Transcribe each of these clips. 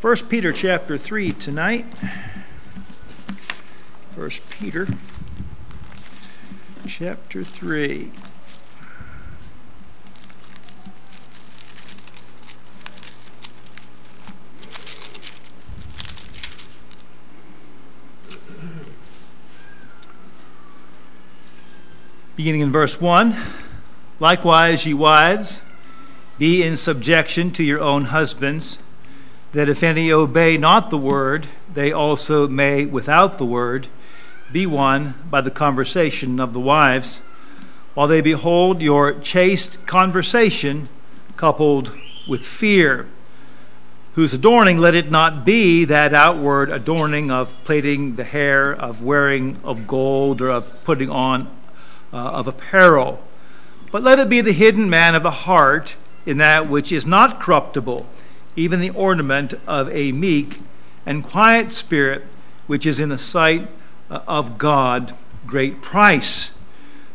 1 Peter chapter 3 tonight. 1 Peter chapter 3. Beginning in verse 1 Likewise, ye wives, be in subjection to your own husbands, that if any obey not the word, they also may, without the word, be won by the conversation of the wives, while they behold your chaste conversation coupled with fear, whose adorning let it not be that outward adorning of plaiting the hair, of wearing of gold, or of putting on uh, of apparel, but let it be the hidden man of the heart in that which is not corruptible, even the ornament of a meek and quiet spirit, which is in the sight uh, of God great price.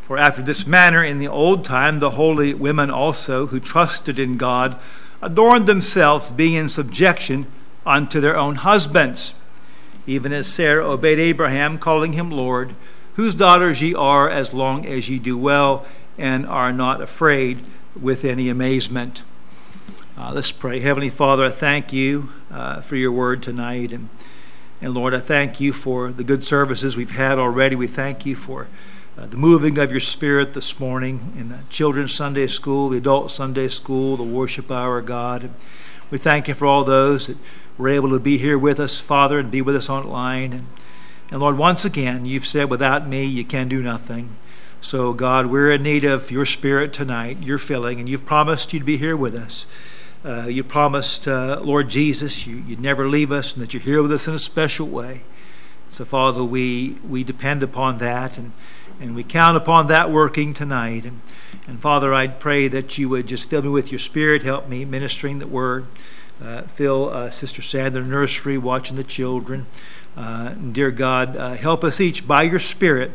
For after this manner in the old time, the holy women also, who trusted in God, adorned themselves, being in subjection unto their own husbands, even as Sarah obeyed Abraham, calling him Lord, whose daughters ye are, as long as ye do well and are not afraid with any amazement. Uh, let's pray. Heavenly Father, I thank you uh, for your word tonight. And, and Lord, I thank you for the good services we've had already. We thank you for uh, the moving of your spirit this morning in the children's Sunday school, the adult Sunday school, the worship hour, God. We thank you for all those that were able to be here with us, Father, and be with us online. And, and Lord, once again, you've said, without me, you can do nothing. So, God, we're in need of your spirit tonight, your filling, and you've promised you'd be here with us. Uh, you promised, uh, Lord Jesus, you, would never leave us and that you're here with us in a special way. So, Father, we, we depend upon that and, and we count upon that working tonight. And, and, Father, I pray that you would just fill me with your spirit, help me ministering the word. Uh, fill uh, Sister Sandra nursery, watching the children. Uh, dear God, help us each by your Spirit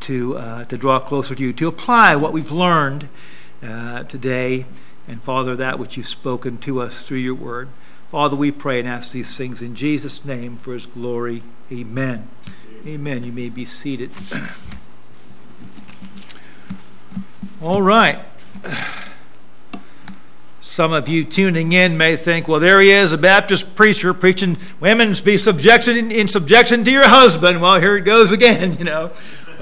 to, to draw closer to you, to apply what we've learned today, and Father, that which you've spoken to us through your word. Father, we pray and ask these things in Jesus' name for his glory. Amen. Amen. You may be seated. All right. Some of you tuning in may think, well, there he is, a Baptist preacher preaching women be subjection in subjection to your husband. Well, here it goes again, you know.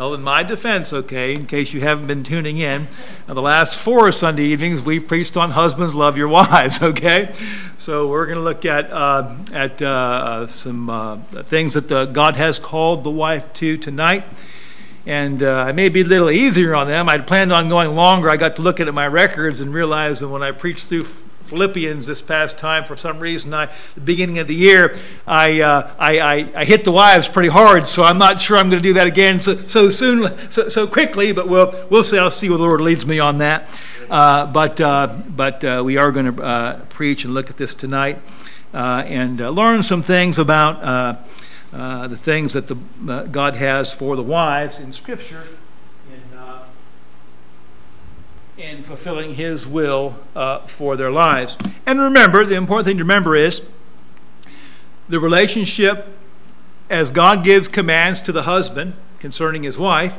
Well, in my defense, okay, in case you haven't been tuning in, the last four Sunday evenings we've preached on husbands love your wives, okay? So we're going to look at uh, at uh, some uh, things that the, God has called the wife to tonight. And uh, I may be a little easier on them. I'd planned on going longer. I got to look at my records and realized that when I preached through Philippians this past time. For some reason, I, the beginning of the year, I, uh, I, I, I, hit the wives pretty hard, so I'm not sure I'm going to do that again so, so soon, so, so quickly, but we'll, we'll see. I'll see where the Lord leads me on that. Uh, but uh, but uh, we are going to uh, preach and look at this tonight uh, and learn some things about the things that the, God has for the wives in Scripture in fulfilling His will uh, for their lives. And remember, the important thing to remember is the relationship as God gives commands to the husband concerning his wife.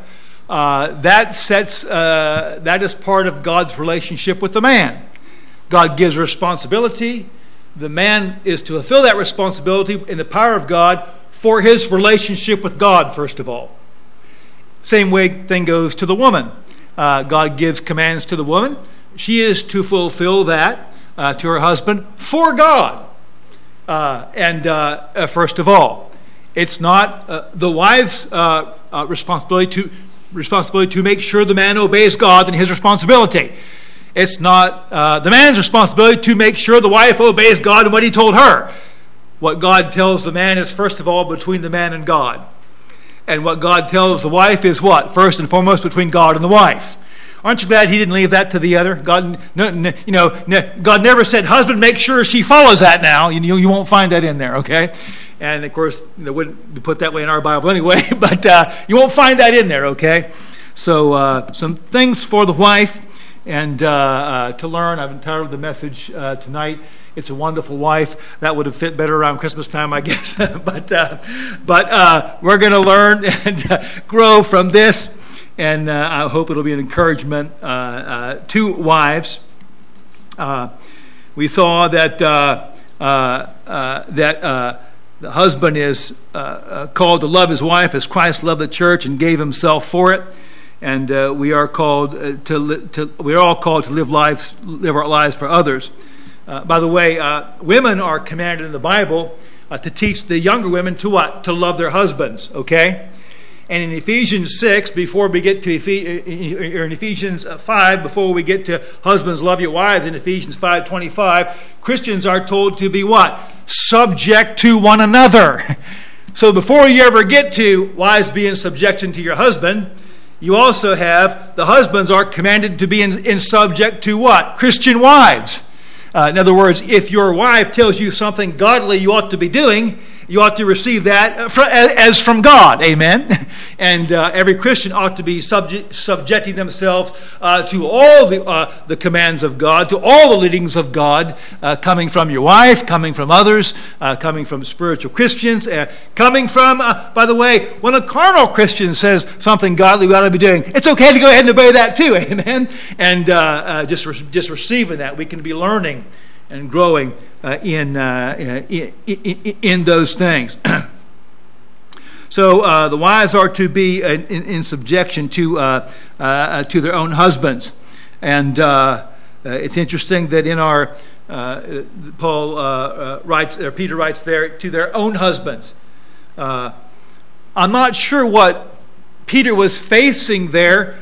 Uh, that sets uh, that is part of God's relationship with the man. God gives responsibility. The man is to fulfill that responsibility in the power of God for his relationship with God, first of all. Same way thing goes to the woman uh, God gives commands to the woman. She is to fulfill that uh, to her husband for God. Uh, and uh, uh, first of all, it's not uh, the wife's responsibility to responsibility to make sure the man obeys God and his responsibility. It's not the man's responsibility to make sure the wife obeys God and what he told her. What God tells the man is first of all between the man and God. And what God tells the wife is what? First and foremost between God and the wife. Aren't you glad he didn't leave that to the other? God, no, no, you know, no, God never said, husband, make sure she follows that now. You, you won't find that in there, okay? And of course, it wouldn't be put that way in our Bible anyway, but uh, you won't find that in there, okay? So, uh, some things for the wife and uh, uh, to learn. I've entitled the message uh, tonight, It's a Wonderful Wife. That would have fit better around Christmas time, I guess. but uh, but uh, we're going to learn and uh, grow from this, and I hope it'll be an encouragement to wives. we saw that, that the husband is called to love his wife as Christ loved the church and gave himself for it and uh, we are called uh, to, li- to, we are all called to live lives live our lives for others. Uh, by the way uh, women are commanded in the bible uh, to teach the younger women to what? To love their husbands okay? And in ephesians 6 before we get to Ephes- or in ephesians 5 before we get to husbands love your wives in ephesians 5 25 christians are told to be what? Subject to one another. So before you ever get to wives be in subjection to your husband you also have the husbands are commanded to be in, in subject to what? Christian wives. Uh, in other words, if your wife tells you something godly you ought to be doing, you ought to receive that uh, as from God. Amen. And uh, every Christian ought to be subject, subjecting themselves uh, to all the, uh, the commands of God, to all the leadings of God, uh, coming from your wife, coming from others, uh, coming from spiritual Christians, coming from, by the way, when a carnal Christian says something godly we ought to be doing, it's okay to go ahead and obey that too. Amen. And just, re- just receiving that, we can be learning and growing in, uh, in, in, in, those things. so uh, the wives are to be in, in subjection to, uh, uh, to their own husbands. And uh, it's interesting that in our, Paul writes, or Peter writes there, to their own husbands. I'm not sure what Peter was facing there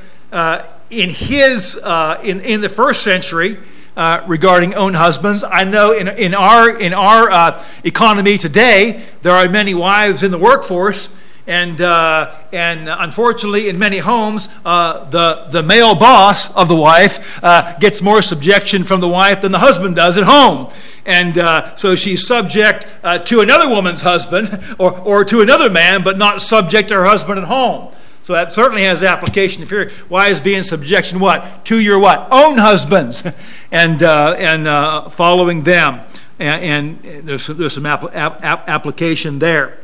in his, in, in the first century uh, regarding own husbands. I know in, in our, in our uh, economy today, there are many wives in the workforce. And, uh, and unfortunately, in many homes, uh, the, the male boss of the wife uh, gets more subjection from the wife than the husband does at home. And uh, so she's subject to another woman's husband or, or to another man, but not subject to her husband at home. So that certainly has application if you're wives be in subjection what? To your what? Own husbands and, uh, and uh, following them. And, and, there's, there's some ap- ap- application there.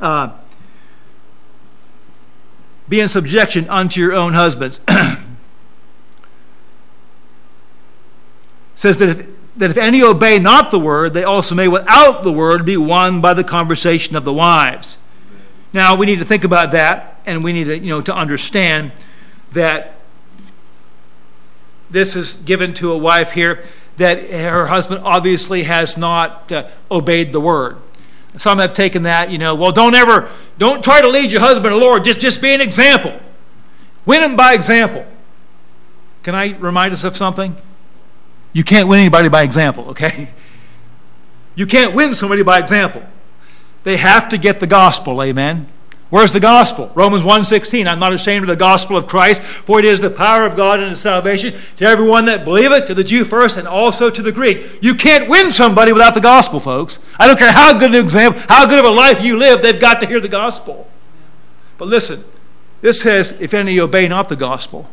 Uh, be in subjection unto your own husbands. says that if, that if any obey not the word, they also may without the word be won by the conversation of the wives. Now we need to think about that and we need to, you know, to understand that this is given to a wife here that her husband obviously has not uh, obeyed the word. Some have taken that, you know, well, don't ever, don't try to lead your husband to the Lord. Just, just be an example. Win him by example. Can I remind us of something? You can't win anybody by example, okay? You can't win somebody by example. They have to get the gospel, amen? Where's the gospel? Romans 1:16. I'm not ashamed of the gospel of Christ, for it is the power of God unto salvation to everyone that believeth, to the Jew first, and also to the Greek. You can't win somebody without the gospel, folks. I don't care how good an example, how good of a life you live, they've got to hear the gospel. But listen, this says, if any obey not the gospel,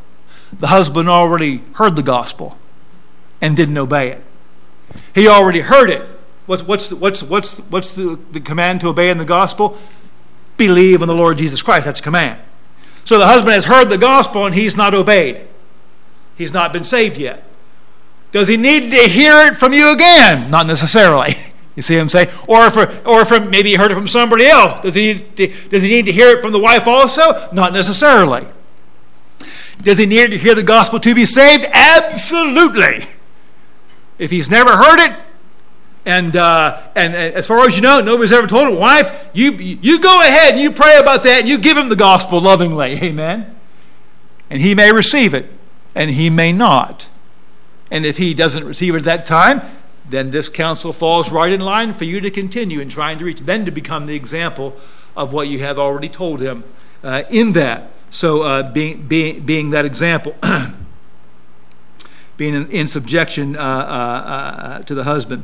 the husband already heard the gospel and didn't obey it. He already heard it. What's, what's, the, what's, what's, what's the, the command to obey in the gospel? believe in the Lord Jesus Christ. That's a command. So the husband has heard the gospel and he's not obeyed. He's not been saved yet. Does he need to hear it from you again? Not necessarily. You see what I'm saying? Or, for, or from maybe he heard it from somebody else. Does he, to, does he need to hear it from the wife also? Not necessarily. Does he need to hear the gospel to be saved? Absolutely. If he's never heard it, and, uh, and, and, as far as you know, nobody's ever told a wife, you, you go ahead and you pray about that and you give him the gospel lovingly. Amen. And he may receive it and he may not. And if he doesn't receive it at that time, then this counsel falls right in line for you to continue in trying to reach, then to become the example of what you have already told him uh, in that. So, uh, being, being, being that example, being in, in subjection uh, uh, uh to the husband.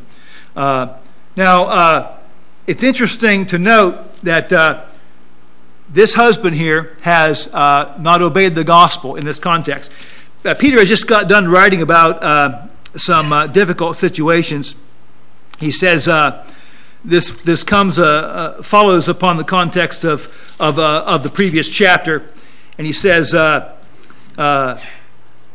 Uh, now, uh, it's interesting to note that uh, this husband here has uh, not obeyed the gospel in this context. uh, Peter has just got done writing about uh, some difficult situations. He says this this comes follows upon the context of of, of the previous chapter, and he says.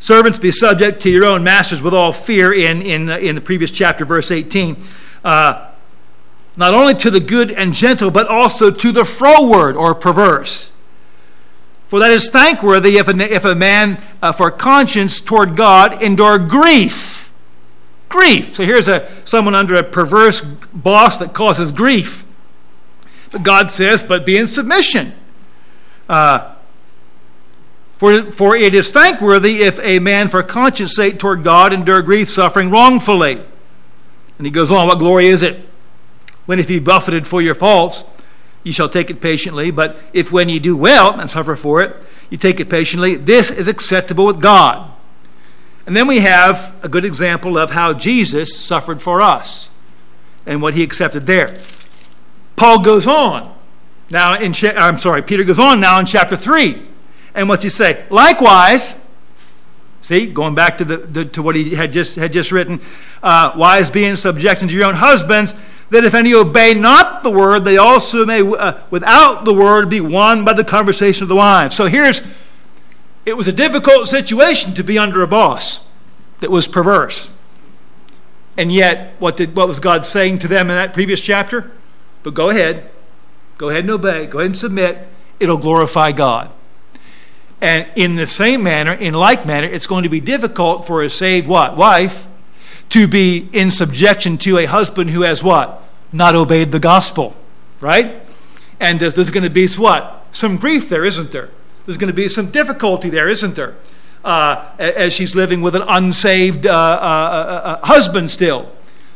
Servants, be subject to your own masters with all fear in, in, in the previous chapter, verse 18. not only to the good and gentle, but also to the froward or perverse. For that is thankworthy if a, if a man uh, for conscience toward God endure grief. Grief. So here's a, someone under a perverse boss that causes grief. But God says, but be in submission. Uh, for, for it is thankworthy if a man for conscience sake toward God endure grief, suffering wrongfully. And he goes on, what glory is it when if he buffeted for your faults? you shall take it patiently. But if when you do well and suffer for it, you take it patiently, this is acceptable with God. And then we have a good example of how Jesus suffered for us and what he accepted there. Paul goes on. Now in I'm sorry, Peter goes on now in chapter 3. And what's he say? Likewise, see, going back to the, the to what he had just had just written, uh, wives be in subjection to your own husbands that if any obey not the word, they also may, uh, without the word, be won by the conversation of the wives. So here's, it was a difficult situation to be under a boss that was perverse. And yet, what, did, what was God saying to them in that previous chapter? But go ahead, go ahead and obey, go ahead and submit. It'll glorify God. And in the same manner, in like manner, it's going to be difficult for a saved what? Wife to be in subjection to a husband who has what? Not obeyed the gospel, right? And there's going to be what? Some grief there, isn't there? There's going to be some difficulty there, isn't there? Uh, as she's living with an unsaved uh, uh, uh, uh husband still.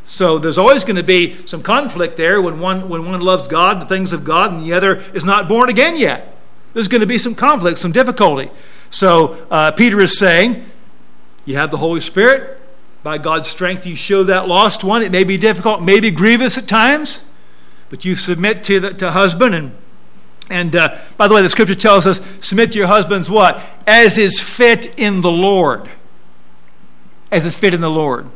So there's always going to be some conflict there when one, when one loves God, the things of God, and the other is not born again yet. There's going to be some conflict, some difficulty. So uh, Peter is saying, you have the Holy Spirit, by God's strength, you show that lost one. It may be difficult, may be grievous at times, but you submit to the to husband. And, and uh, by the way, the scripture tells us submit to your husbands what? As is fit in the Lord. As is fit in the Lord.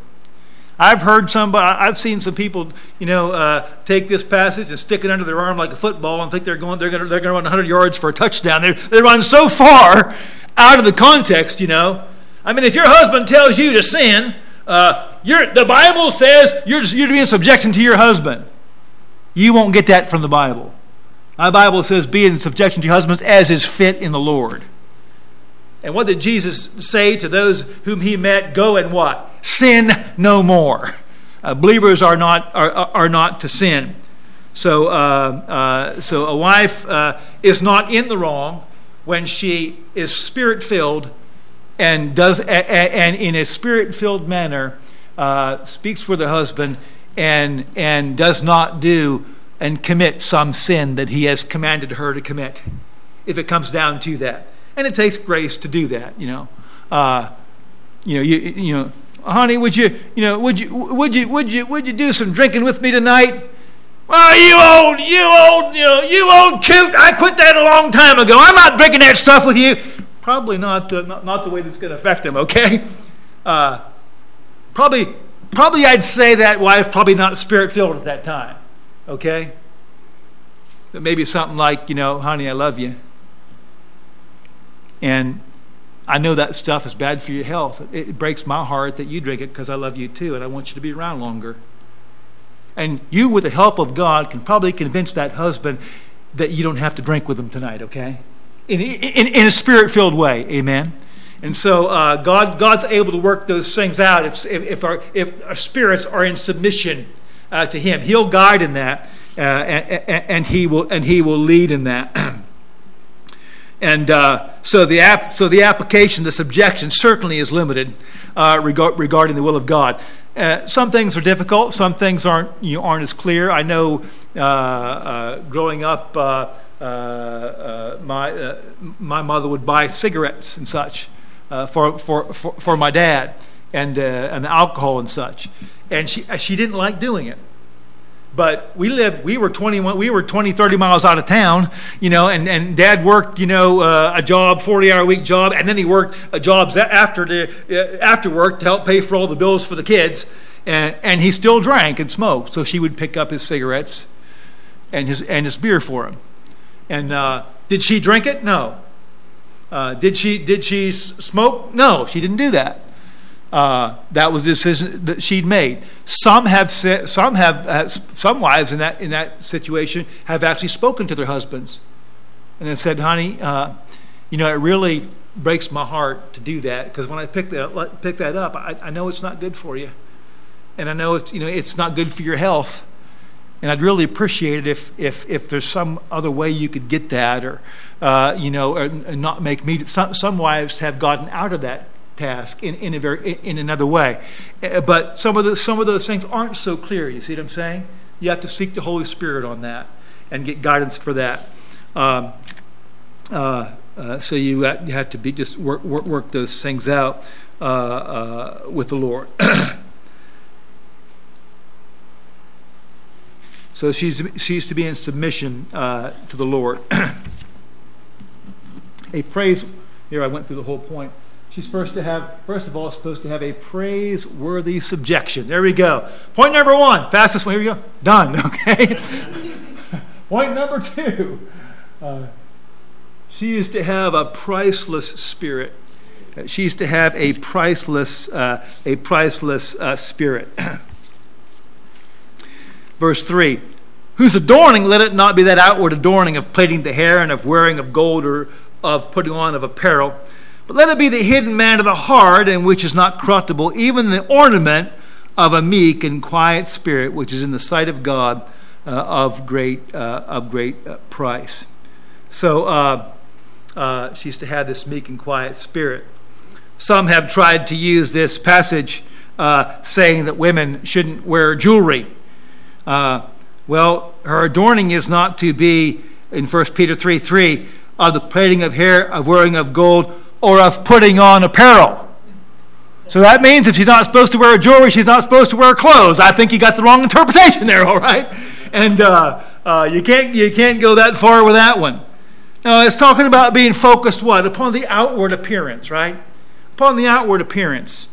I've heard somebody, I've seen some people, you know, uh, take this passage and stick it under their arm like a football and think they're going, they're going to, they're going to run 100 yards for a touchdown. They they run so far out of the context, you know. I mean, if your husband tells you to sin, uh, the Bible says you're, you're to be in subjection to your husband. You won't get that from the Bible. My Bible says, be in subjection to your husbands as is fit in the Lord. And what did Jesus say to those whom he met? Go and what? Sin no more. Uh, believers are not, are, are not to sin. So, uh, uh, so a wife uh, is not in the wrong when she is spirit filled and does and in a spirit-filled manner uh, speaks for the husband and and does not do and commit some sin that he has commanded her to commit, if it comes down to that. And it takes grace to do that, you know. Uh, you know, you you know, honey, would you you know would you would you would you would you do some drinking with me tonight? Well, you old, you old, you know, you old coot. I quit that a long time ago. I'm not drinking that stuff with you probably not, uh, not, not, the way that's going to affect him, okay? Uh, probably, probably I'd say that wife probably not spirit filled at that time, okay? But maybe something like, you know, honey, I love you. And I know that stuff is bad for your health. It breaks my heart that you drink it because I love you too and I want you to be around longer. And you, with the help of God, can probably convince that husband that you don't have to drink with him tonight, okay? in, in, in a spirit filled way. Amen. And so uh, God, God's able to work those things out if, if, our, if our spirits are in submission uh, to Him. He'll guide in that, uh, and, and, he will, and He will lead in that. and uh, so, the ap- so the application, the subjection, certainly is limited uh, regard- regarding the will of God. Uh, some things are difficult. Some things aren't you know, aren't as clear. I know growing up uh, uh, my, uh, my mother would buy cigarettes and such for, for, for, for, my dad and, and the alcohol and such. And she, she didn't like doing it. But we lived we were 21 we were 20 30 miles out of town you know and, and dad worked you know uh, a job 40 hour week job and then he worked uh, jobs after the uh, after work to help pay for all the bills for the kids and, and he still drank and smoked so she would pick up his cigarettes and his and his beer for him. And uh, did she drink it? No. Uh, did she did she smoke? No she didn't do that uh, that was the decision that she'd made. Some have said, some have uh, some wives in that in that situation have actually spoken to their husbands, and have said, "Honey, uh, you know, it really breaks my heart to do that because when I pick that pick that up, I, I, know it's not good for you, and I know it's you know it's not good for your health." And I'd really appreciate it if, if, if there's some other way you could get that, or uh, you know, or not make me. Some, some wives have gotten out of that task in, in, a very, in another way. Uh, but some of, the, some of those things aren't so clear. You see what I'm saying? You have to seek the Holy Spirit on that and get guidance for that. Um, uh, uh, so you, you have to be just work, work, work those things out uh, uh with the Lord. so she's, she's to be in submission uh, to the Lord. a praise, here I went through the whole point. She's first to have, first of all, supposed to have a praiseworthy subjection. There we go. Point number one, fastest way. Here we go. Done. Okay. Point number two. Uh, she is to have a priceless spirit. She's to have a priceless, uh, a priceless uh, spirit. Verse three. Whose adorning, let it not be that outward adorning of plaiting the hair and of wearing of gold or of putting on of apparel but let it be the hidden man of the heart, and which is not corruptible, even the ornament of a meek and quiet spirit, which is in the sight of God uh, of great uh, of great uh, price. So uh, uh, she's to have this meek and quiet spirit. Some have tried to use this passage saying that women shouldn't wear jewelry. well, her adorning is not to be in 1 Peter 3 3 of the plaiting of hair, of wearing of gold or of putting on apparel. So that means if she's not supposed to wear jewelry, she's not supposed to wear clothes. I think you got the wrong interpretation there, all right? And uh, uh, you, can't, you can't go that far with that one. Now, it's talking about being focused what? Upon the outward appearance, right? Upon the outward appearance.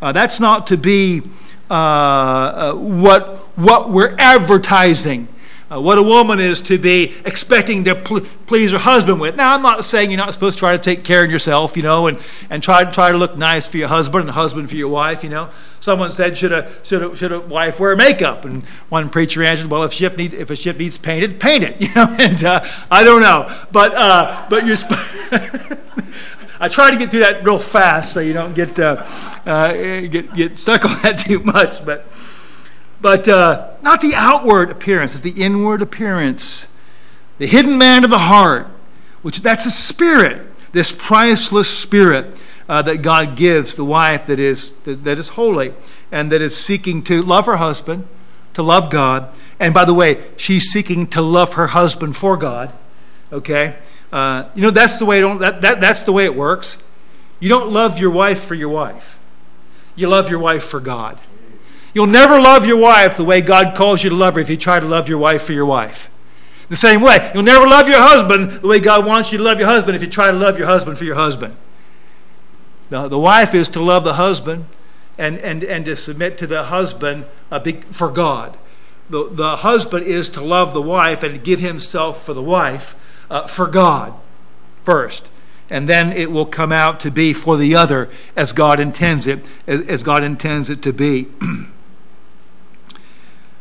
Uh, that's not to be uh, uh, what, what we're advertising uh, what a woman is to be expecting to pl- please her husband with. Now, I'm not saying you're not supposed to try to take care of yourself, you know, and, and try, try to look nice for your husband and husband for your wife, you know. Someone said, should a, should a, should a wife wear makeup? And one preacher answered, well, if, ship need, if a ship needs painted, paint it, you know. And uh, I don't know. But, uh, but you're. Sp- I try to get through that real fast so you don't get, uh, uh, get, get stuck on that too much. But but uh, not the outward appearance, it's the inward appearance. The hidden man of the heart, which that's the spirit, this priceless spirit uh, that God gives the wife that is, that, is holy and that is seeking to love her husband, to love God. And by the way, she's seeking to love her husband for God. Okay? Uh, you know, that's the way it, that, that, that's the way it works. You don't love your wife for your wife. You love your wife for God. You'll never love your wife the way God calls you to love her if you try to love your wife for your wife. The same way, you'll never love your husband the way God wants you to love your husband if you try to love your husband for your husband. The, the wife is to love the husband and, and, and to submit to the husband uh, for God. The, the husband is to love the wife and give himself for the wife uh, for God first. And then it will come out to be for the other as God intends it, as, as God intends it to be.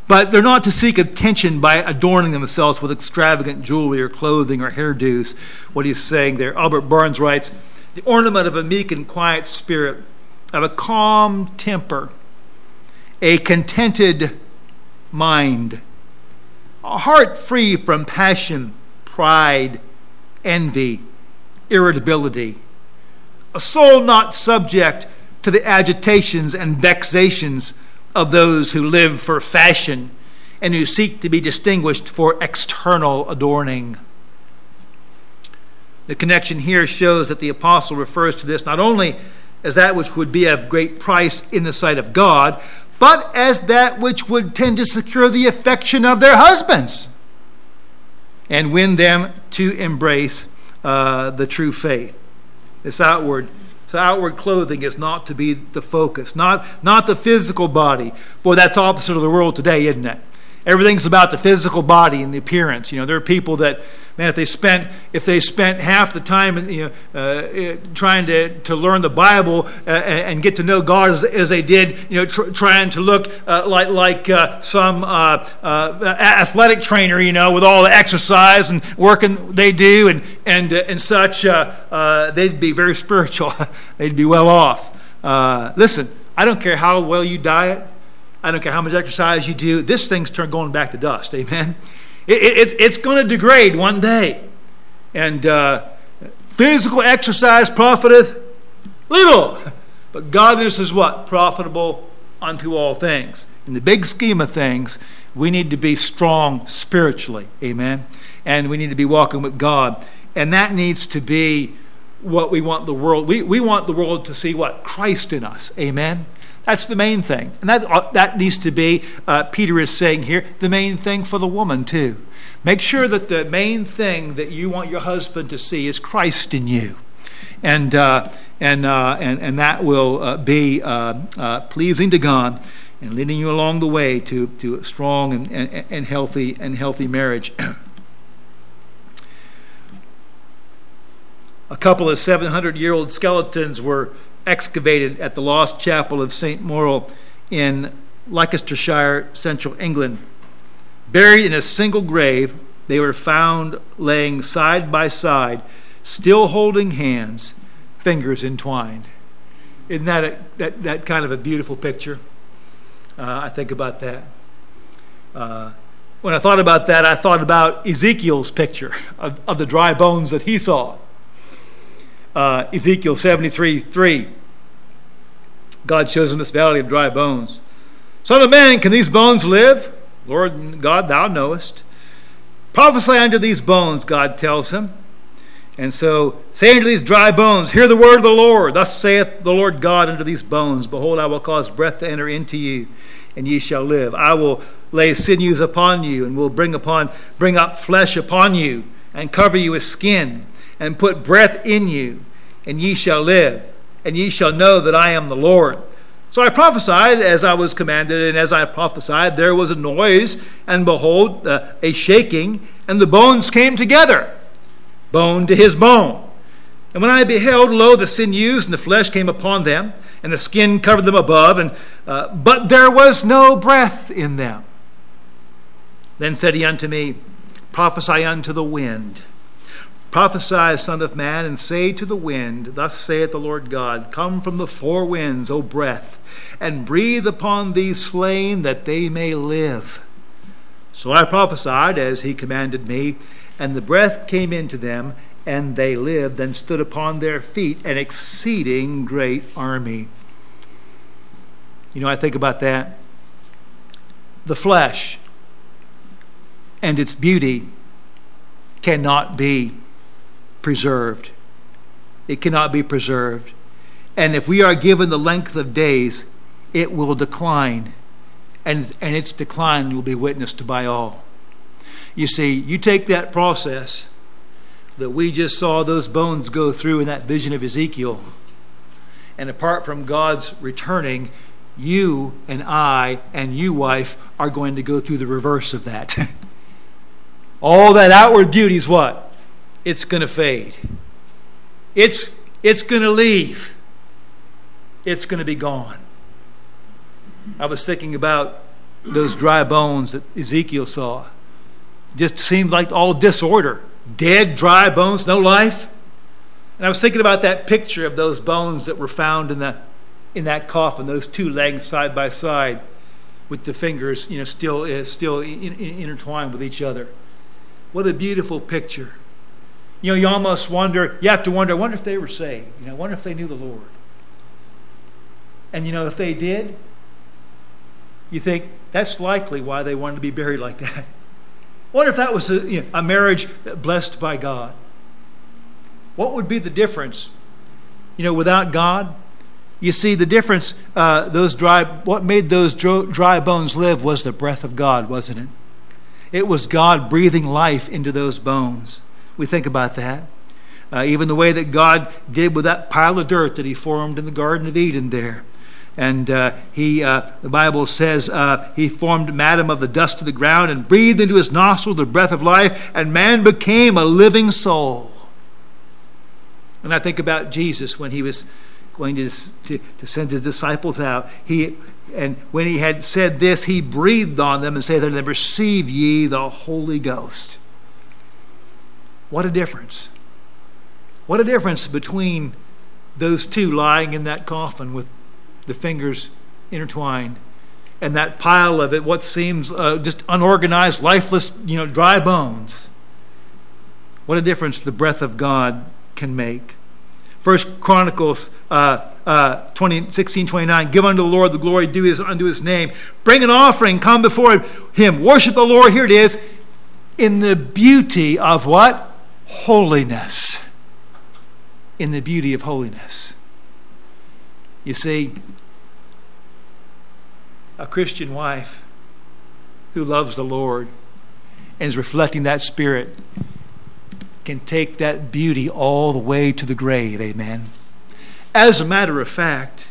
But they're not to seek attention by adorning themselves with extravagant jewelry or clothing or hairdos. What he's saying there. Albert Barnes writes The ornament of a meek and quiet spirit, of a calm temper, a contented mind, a heart free from passion, pride, envy, irritability, a soul not subject to the agitations and vexations of those who live for fashion and who seek to be distinguished for external adorning. The connection here shows that the apostle refers to this not only as that which would be of great price in the sight of God, but as that which would tend to secure the affection of their husbands and win them to embrace uh, the true faith. This outward, so outward clothing is not to be the focus, not, not the physical body. Boy, that's opposite of the world today, isn't it? Everything's about the physical body and the appearance. You know, there are people that, man, if they spent if they spent half the time, you know, uh, trying to, to learn the Bible uh, and get to know God as, as they did, you know, tr- trying to look uh, like like uh, some uh, uh, athletic trainer, you know, with all the exercise and working they do and and and such, they'd be very spiritual. they'd be well off. listen, I don't care how well you diet. I don't care how much exercise you do, this thing's turn going back to dust. Amen. It, it, it's going to degrade one day. And uh, physical exercise profiteth little. But godliness is what? Profitable unto all things. In the big scheme of things, we need to be strong spiritually. Amen. And we need to be walking with God. And that needs to be what we want the world. We, we want the world to see what? Christ in us. Amen. That's the main thing. And that, uh, that needs to be, uh, Peter is saying here, the main thing for the woman, too. Make sure that the main thing that you want your husband to see is Christ in you. And, uh, and, uh, and, and that will uh, be uh, pleasing to God and leading you along the way to, to a strong and, and, and healthy and healthy marriage. a couple of 700 year old skeletons were excavated at the Lost Chapel of St. Morrell in Leicestershire, central England. Buried in a single grave, they were found laying side by side, still holding hands, fingers entwined. Isn't that, a, that, that kind of a beautiful picture? Uh, I think about that. Uh, when I thought about that, I thought about Ezekiel's picture of, of the dry bones that he saw uh, Ezekiel 73 3. God shows him this valley of dry bones. Son of man, can these bones live? Lord God, thou knowest. Prophesy unto these bones, God tells him. And so, say unto these dry bones, Hear the word of the Lord. Thus saith the Lord God unto these bones Behold, I will cause breath to enter into you, and ye shall live. I will lay sinews upon you, and will bring upon bring up flesh upon you, and cover you with skin and put breath in you, and ye shall live, and ye shall know that I am the Lord. So I prophesied as I was commanded, and as I prophesied, there was a noise, and behold, uh, a shaking, and the bones came together, bone to his bone. And when I beheld, lo, the sinews and the flesh came upon them, and the skin covered them above, and uh, but there was no breath in them. Then said he unto me, Prophesy unto the wind Prophesy, Son of Man, and say to the wind, Thus saith the Lord God, Come from the four winds, O breath, and breathe upon these slain, that they may live. So I prophesied as he commanded me, and the breath came into them, and they lived and stood upon their feet, an exceeding great army. You know, I think about that. The flesh and its beauty cannot be preserved. It cannot be preserved. And if we are given the length of days, it will decline. And, and its decline will be witnessed by all. You see, you take that process that we just saw those bones go through in that vision of Ezekiel, and apart from God's returning, you and I and you, wife, are going to go through the reverse of that. All that outward beauty is what? It's going to fade. It's, it's going to leave. It's going to be gone. I was thinking about those dry bones that Ezekiel saw. Just seemed like all disorder. Dead, dry bones, no life. And I was thinking about that picture of those bones that were found in, the, in that coffin, those two legs side by side, with the fingers, you know, still, uh, still in, in, intertwined with each other. What a beautiful picture. You know, you almost wonder, you have to wonder, I wonder if they were saved. You know, I wonder if they knew the Lord. And you know, if they did, you think that's likely why they wanted to be buried like that. Wonder if that was a, you know, a marriage blessed by God. What would be the difference? You know, without God, You see, the difference, uh, those dry, what made those dry bones live was the breath of God, wasn't it? It was God breathing life into those bones. We think about that. Uh, even the way that God did with that pile of dirt that He formed in the Garden of Eden there. And uh, he, uh, the Bible says, uh, he formed Adam of the dust of the ground and breathed into his nostrils the breath of life, and man became a living soul. And I think about Jesus when he was going to, to, to send his disciples out. He, and when he had said this, he breathed on them and said, Then receive ye the Holy Ghost. What a difference. What a difference between those two lying in that coffin with the fingers intertwined and that pile of it, what seems uh, just unorganized, lifeless, you know, dry bones. What a difference the breath of God can make. First Chronicles uh, uh, 20, 16, 29, give unto the Lord the glory due his, unto his name. Bring an offering, come before him. Worship the Lord, here it is, in the beauty of what? Holiness. In the beauty of holiness. You see, a Christian wife who loves the Lord and is reflecting that spirit can take that beauty all the way to the grave. Amen. As a matter of fact,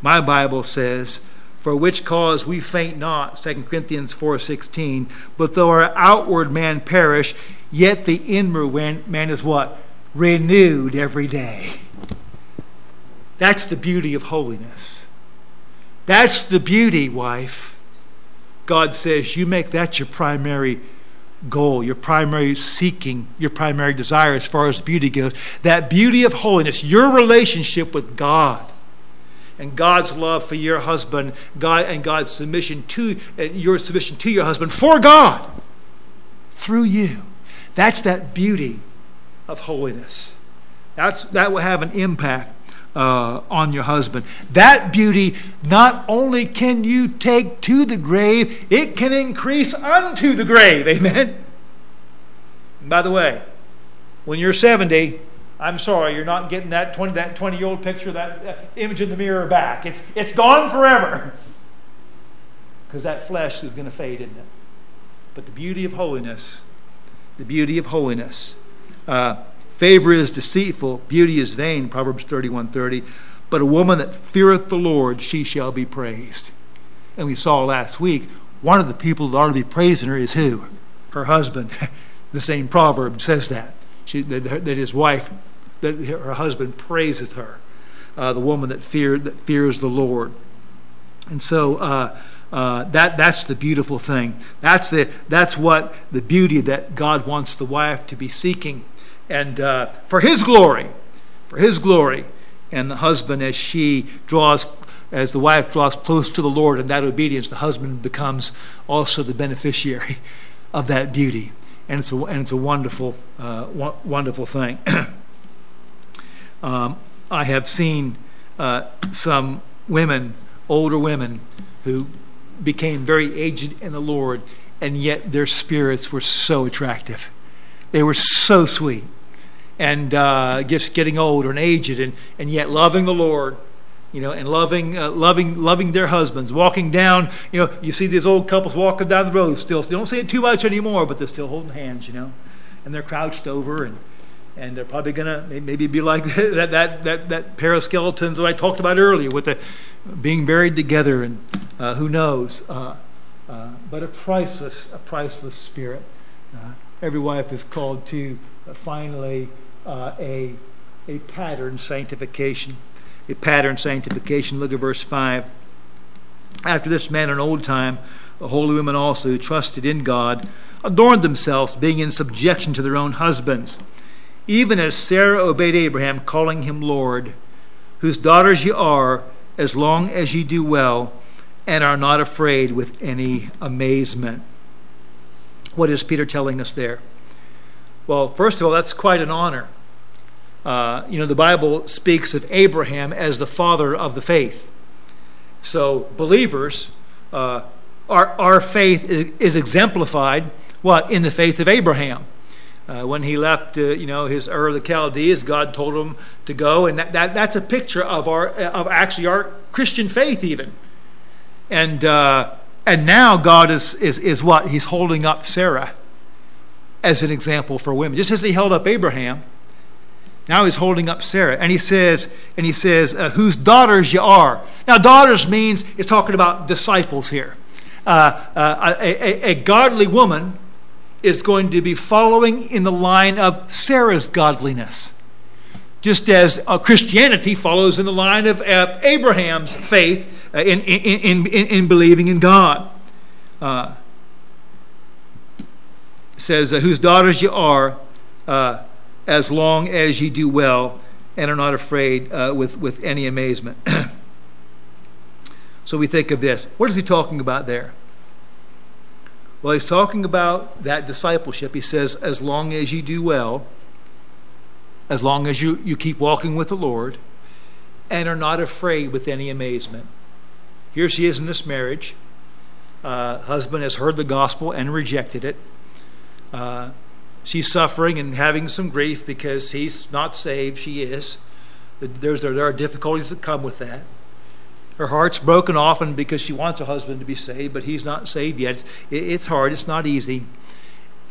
my Bible says, for which cause we faint not, 2 Corinthians 4.16, but though our outward man perish, yet the inward man is what? Renewed every day. That's the beauty of holiness. That's the beauty, wife. God says, you make that your primary goal, your primary seeking, your primary desire as far as beauty goes. That beauty of holiness, your relationship with God and God's love for your husband, God and God's submission to your submission to your husband for God through you. That's that beauty of holiness. That's that will have an impact uh, on your husband. That beauty not only can you take to the grave, it can increase unto the grave. Amen. And by the way, when you're 70, I'm sorry, you're not getting that 20 that 20 year old picture, that, that image in the mirror back. It's it's gone forever. Because that flesh is going to fade, isn't it? But the beauty of holiness, the beauty of holiness. Uh, Favor is deceitful, beauty is vain, Proverbs 31 30. But a woman that feareth the Lord, she shall be praised. And we saw last week, one of the people that ought to be praising her is who? Her husband. the same proverb says that. She, that, that his wife, that her husband praises her. Uh, the woman that, fear, that fears the Lord. And so uh, uh, that, that's the beautiful thing. That's, the, that's what the beauty that God wants the wife to be seeking and uh, for his glory, for his glory. And the husband, as she draws, as the wife draws close to the Lord in that obedience, the husband becomes also the beneficiary of that beauty. And it's a, and it's a wonderful, uh, wonderful thing. um, I have seen uh, some women, older women, who became very aged in the Lord, and yet their spirits were so attractive. They were so sweet and uh, just getting older and aged, and, and yet loving the Lord, you know, and loving, uh, loving, loving their husbands, walking down. You know, you see these old couples walking down the road still. They don't see it too much anymore, but they're still holding hands, you know, and they're crouched over, and and they're probably gonna maybe be like that that that that pair of skeletons that I talked about earlier, with the being buried together, and uh, who knows. Uh, uh, but a priceless, a priceless spirit. Uh, every wife is called to finally uh, a, a pattern sanctification. A pattern sanctification. Look at verse 5. After this manner in old time, the holy women also who trusted in God adorned themselves, being in subjection to their own husbands, even as Sarah obeyed Abraham, calling him Lord, whose daughters ye are, as long as ye do well, and are not afraid with any amazement. What is Peter telling us there? Well, first of all, that's quite an honor. Uh, you know, the Bible speaks of Abraham as the father of the faith. So, believers, uh, our, our faith is, is, exemplified, what? In the faith of Abraham. Uh, when he left, uh, you know, his Ur of the Chaldees, God told him to go, and that, that, that's a picture of our of actually our Christian faith, even. And uh, and now God is is is what He's holding up Sarah as an example for women, just as He held up Abraham. Now He's holding up Sarah, and He says, and He says, uh, "Whose daughters you are." Now, daughters means it's talking about disciples here. Uh, uh, a, a, a godly woman is going to be following in the line of Sarah's godliness. Just as uh, Christianity follows in the line of uh, Abraham's faith uh, in, in, in, in, believing in God. Uh, says, uh, Whose daughters you are, uh, as long as ye do well and are not afraid with, with any amazement. so we think of this. What is he talking about there? Well, he's talking about that discipleship. He says, as long as you do well, as long as you, you keep walking with the Lord, and are not afraid with any amazement. Here she is in this marriage. Uh, husband has heard the gospel and rejected it. Uh, she's suffering and having some grief because he's not saved. She is. There's, there are difficulties that come with that. Her heart's broken often because she wants a husband to be saved, but he's not saved yet. It's hard, it's not easy.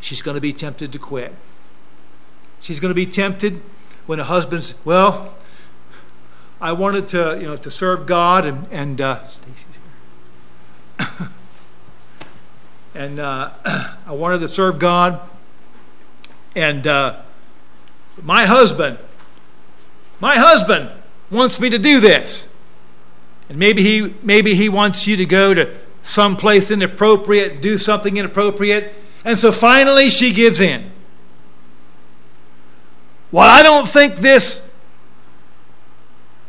She's going to be tempted to quit. She's going to be tempted when a husband's, well, I wanted to, you know, to serve God and, and uh, and uh, I wanted to serve God. And uh, my husband, my husband wants me to do this. And maybe he, maybe he wants you to go to some place inappropriate, do something inappropriate. And so finally she gives in. Well, I don't think this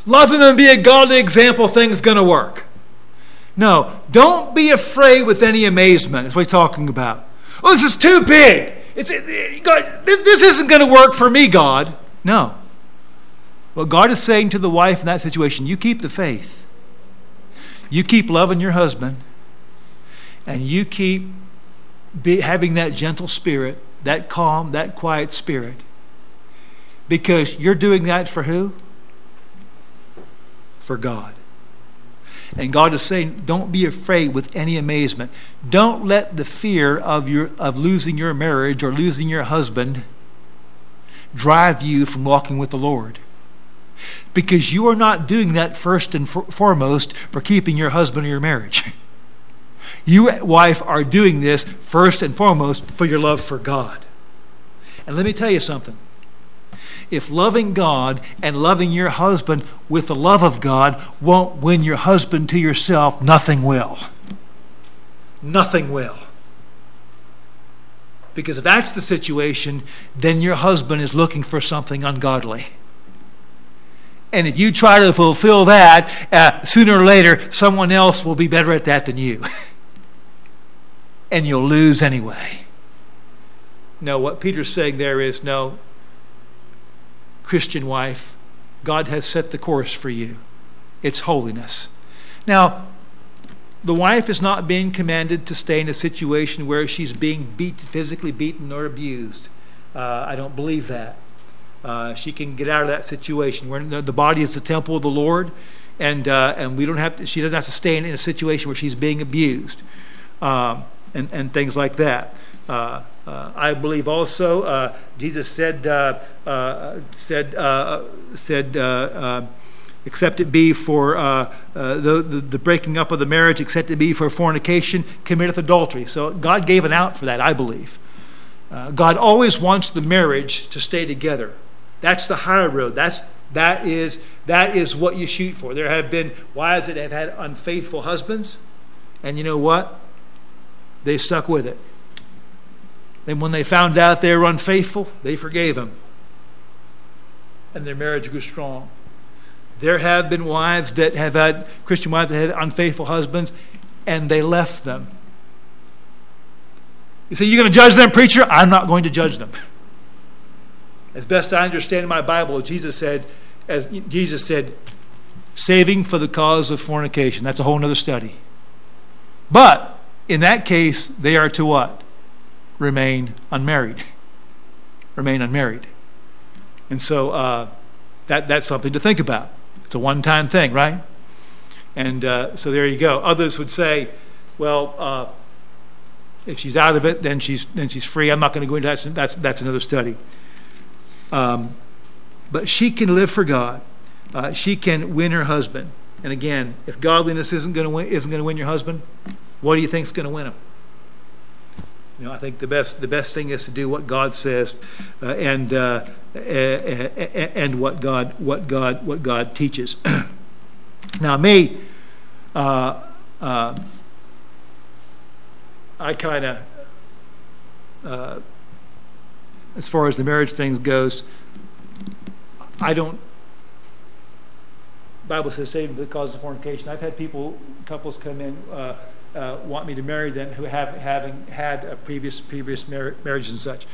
loving and be a godly example thing is going to work. No, don't be afraid with any amazement. That's what he's talking about. Oh, this is too big. It's, God, this isn't going to work for me, God. No. What God is saying to the wife in that situation, you keep the faith. You keep loving your husband, and you keep be, having that gentle spirit, that calm, that quiet spirit. Because you're doing that for who? For God. And God is saying, don't be afraid with any amazement. Don't let the fear of, your, of losing your marriage or losing your husband drive you from walking with the Lord because you are not doing that first and for- foremost for keeping your husband or your marriage. You, wife, are doing this first and foremost for your love for God. And let me tell you something. If loving God and loving your husband with the love of God won't win your husband to yourself, nothing will. Nothing will. Because if that's the situation, then your husband is looking for something ungodly. And if you try to fulfill that, uh, sooner or later, someone else will be better at that than you. and you'll lose anyway. No, what Peter's saying there is no, Christian wife, God has set the course for you. It's holiness. Now, the wife is not being commanded to stay in a situation where she's being beat, physically beaten or abused. Uh, I don't believe that uh, she can get out of that situation. Where the, the body is the temple of the Lord, and uh, and we don't have to, she doesn't have to stay in, in a situation where she's being abused, um, and and things like that. Uh, uh I believe also uh, Jesus said said said. Except it be for the, the, the, breaking up of the marriage, except it be for fornication, committeth adultery. So God gave an out for that, I believe. God always wants the marriage to stay together. That's the high road. That's that is that is what you shoot for. There have been wives that have had unfaithful husbands, and you know what? They stuck with it. And when they found out they were unfaithful, they forgave him. And their marriage grew strong. There have been wives that have had Christian wives that had unfaithful husbands, and they left them. You say, You're going to judge them, preacher? I'm not going to judge them. As best I understand my Bible, Jesus said, as Jesus said, saving for the cause of fornication. That's a whole other study. But in that case, they are to what? Remain unmarried. remain unmarried. And so uh, that, that's something to think about. It's a one time thing, right? And uh, so there you go. Others would say, well, uh, if she's out of it, then she's, then she's free. I'm not going to go into that. That's, that's another study. Um, but she can live for God. Uh, she can win her husband. And again, if godliness isn't going to win, isn't going to win your husband, what do you think is going to win him? You know, I think the best the best thing is to do what God says, uh, and uh, and what God what God what God teaches. now, me, uh, uh I kind of, uh, as far as the marriage things goes, I don't. Bible says saving the cause of fornication. I've had people, couples come in uh, uh, want me to marry them who have having had a previous previous mar- and such.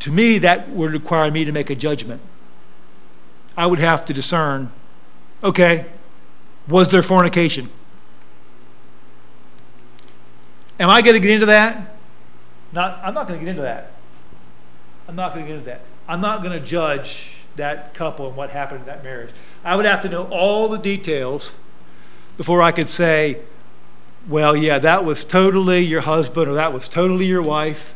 To me, that would require me to make a judgment. I would have to discern. Okay, was there fornication? Am I going to get into that? Not. I'm not going to get into that. I'm not going to get into that. I'm not going to judge that couple and what happened in that marriage. I would have to know all the details before I could say well, yeah, that was totally your husband or that was totally your wife.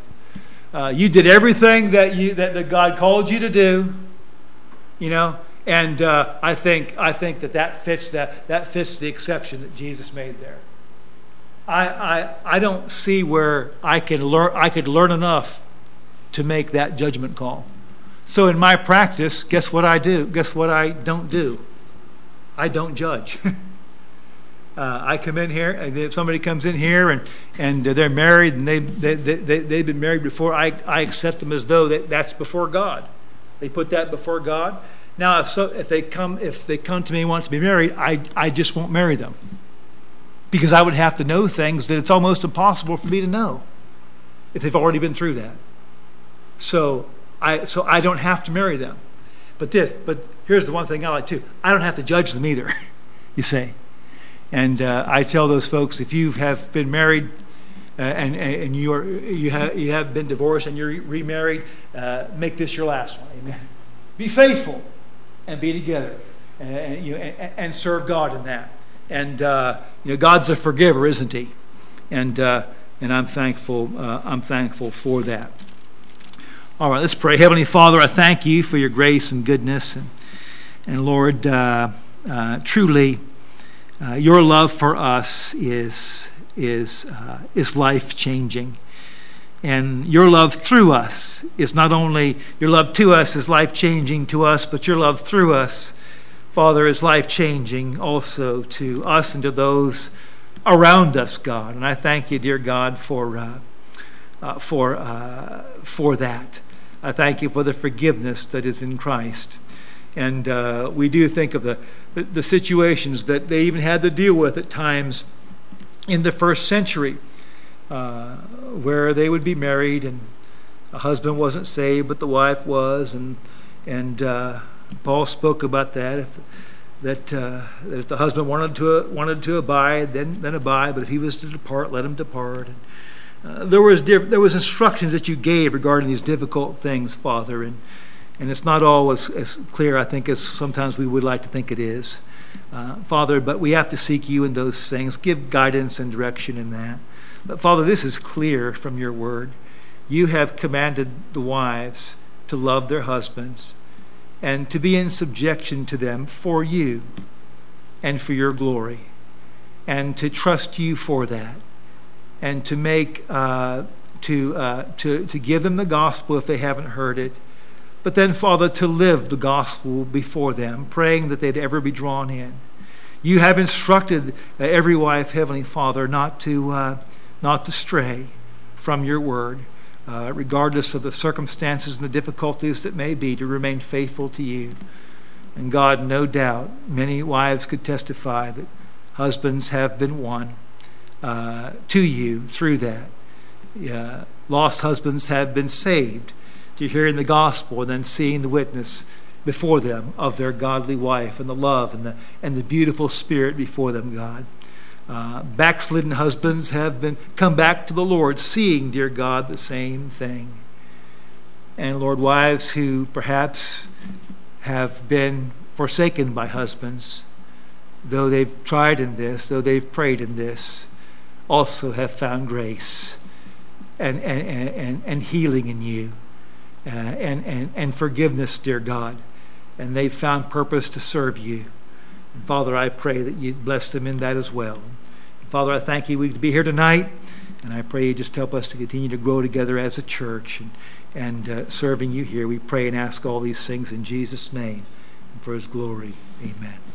Uh, you did everything that you that, that God called you to do, you know. And uh, I think I think that that fits that that fits the exception that Jesus made there. I, I I don't see where I can learn I could learn enough to make that judgment call. So in my practice, guess what I do? Guess what I don't do? I don't judge. Uh, I come in here, and if somebody comes in here and, and they're married and they, they, they, they've been married before, I, I accept them as though that, that's before God. They put that before God. Now, if, so, if, they come, if they come to me and want to be married, I, I just won't marry them. Because I would have to know things that it's almost impossible for me to know if they've already been through that. So I, so I don't have to marry them. But this, but here's the one thing I like too. I don't have to judge them either. You say, and uh, I tell those folks if you have been married uh, and, and you, are, you, have, you have been divorced and you're remarried, uh, make this your last one. Amen. Be faithful and be together and, you and, and serve God in that. And uh, you know, God's a forgiver, isn't He? And, uh, and I'm, thankful, uh, I'm thankful for that. All right, let's pray. Heavenly Father, I thank you for your grace and goodness. And, and Lord, truly, uh, your love for us is, is, uh, is life changing. And your love through us is not only, your love to us is life changing to us, but your love through us, Father, is life changing also to us and to those around us, God. And I thank you, dear God, for, uh, for, uh, for that. I thank you for the forgiveness that is in Christ. And uh, we do think of the, the, the, situations that they even had to deal with at times in the first century, uh, where they would be married and a husband wasn't saved, but the wife was. And, and uh, Paul spoke about that. If, that, uh, that if the husband wanted to, wanted to abide, then, then abide, but if he was to depart, let him depart. And, uh, there was diff- there was instructions that you gave regarding these difficult things, Father, and and it's not always as clear, I think, as sometimes we would like to think it is. Uh, Father, but we have to seek you in those things. Give guidance and direction in that. But Father, this is clear from your word. You have commanded the wives to love their husbands and to be in subjection to them for you and for your glory, and to trust you for that, and to make uh, to uh, to to give them the gospel if they haven't heard it but then, Father, to live the gospel before them, praying that they'd ever be drawn in. You have instructed every wife, Heavenly Father, not to, uh, not to stray from your word, uh, regardless of the circumstances and the difficulties that may be, to remain faithful to you. And God, no doubt, many wives could testify that husbands have been won uh, to you through that. Uh, lost husbands have been saved through hearing the gospel and then seeing the witness before them of their godly wife and the love and the, and the beautiful spirit before them, God. Uh, backslidden husbands have been come back to the Lord, seeing, dear God, the same thing. And Lord, wives who perhaps have been forsaken by husbands, though they've tried in this, though they've prayed in this, also have found grace and, and, and, and healing in you uh, and, and, and forgiveness, dear God. And they've found purpose to serve you. And Father, I pray that you bless them in that as well. And Father, I thank you we could be here tonight. And I pray you just help us to continue to grow together as a church and, and uh, serving you here. We pray and ask all these things in Jesus' name and for his glory. Amen.